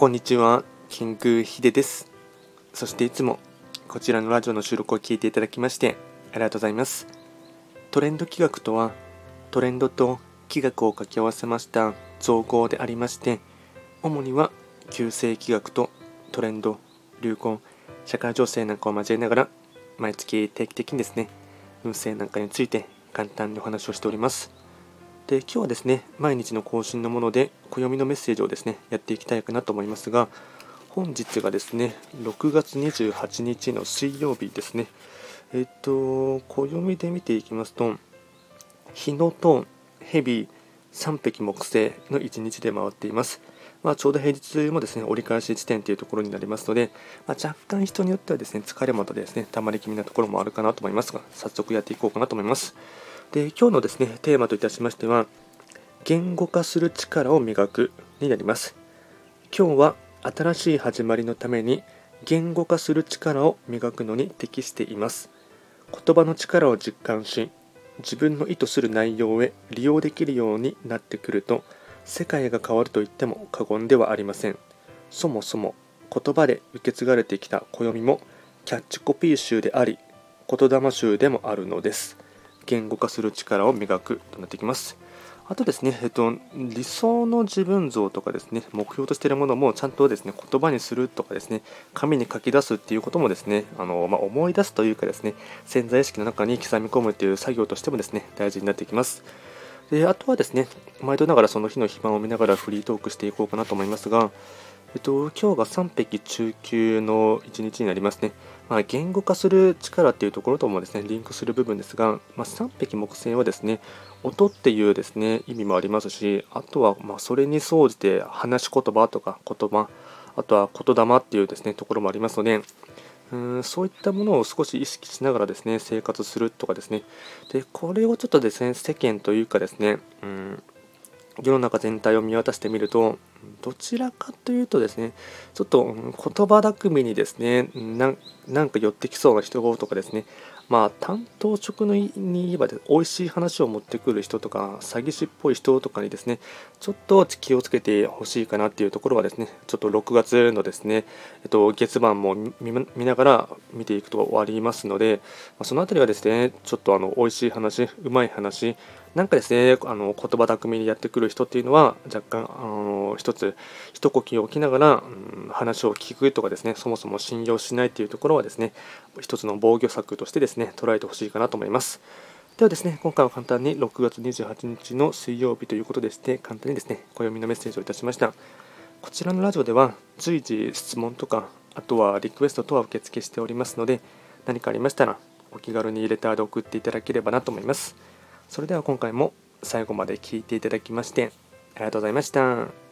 こんにちは、キングヒデです。そしていつもこちらのラジオの収録を聞いていただきましてありがとうございます。トレンド企画とは、トレンドと企画を掛け合わせました造語でありまして、主には旧世企画とトレンド、流行、社会情勢なんかを交えながら、毎月定期的にですね、運勢なんかについて簡単にお話をしております。で今日はですね毎日の更新のもので暦のメッセージをですねやっていきたいかなと思いますが本日がですね6月28日の水曜日ですねえっと暦で見ていきますと日野と蛇3匹木星の1日で回っています。まあ、ちょうど平日もですね折り返し地点というところになりますので、まあ、若干人によってはですね疲れもとですねたまり気味なところもあるかなと思いますが早速やっていこうかなと思います。で今日のですねテーマといたしましては言語化する力を磨くになります。今日は新しい始まりのために言語化する力を磨くのに適しています。言葉の力を実感し自分の意図する内容へ利用できるようになってくると世界が変わると言っても過言ではありません。そもそも言葉で受け継がれてきた暦もキャッチコピー集であり言霊集でもあるのです。言語化する力を磨くとなってきます。あとですね、えっと、理想の自分像とかですね、目標としているものもちゃんとですね、言葉にするとかですね、紙に書き出すっていうこともですね、あのまあ、思い出すというかですね、潜在意識の中に刻み込むという作業としてもですね、大事になってきます。であとはですね、毎度ながらその日の暇を見ながらフリートークしていこうかなと思いますが、えっと、今日が3匹中級の1日になりますね。まあ、言語化する力っていうところともですねリンクする部分ですが、まあ、3匹木星はですね音っていうですね意味もありますしあとはまそれに総じて話し言葉とか言葉あとは言霊っていうですねところもありますのでうんそういったものを少し意識しながらですね生活するとかですねでこれをちょっとですね世間というかですねうん世の中全体を見渡してみるとどちらかというとですねちょっと言葉巧みにですねなんか寄ってきそうな人とかですね。まあ担当職のに言えば美味しい話を持ってくる人とか詐欺師っぽい人とかにですねちょっと気をつけてほしいかなっていうところはですねちょっと6月のですね、えっと、月番も見ながら見ていくとありますのでまその辺りはですねちょっとあの美味しい話うまい話なんかですねあの言葉巧みにやってくる人っていうのは若干あの一つ一呼吸置きながら、うん、話を聞くとかですねそもそも信用しないっていうところはですね一つの防御策としてですね捉えてほしいかなと思います。ではですね今回は簡単に6月28日の水曜日ということでして簡単にですね暦のメッセージをいたしました。こちらのラジオでは随時質問とかあとはリクエストとは受付しておりますので何かありましたらお気軽にレターで送っていただければなと思います。それでは今回も最後まで聴いていただきましてありがとうございました。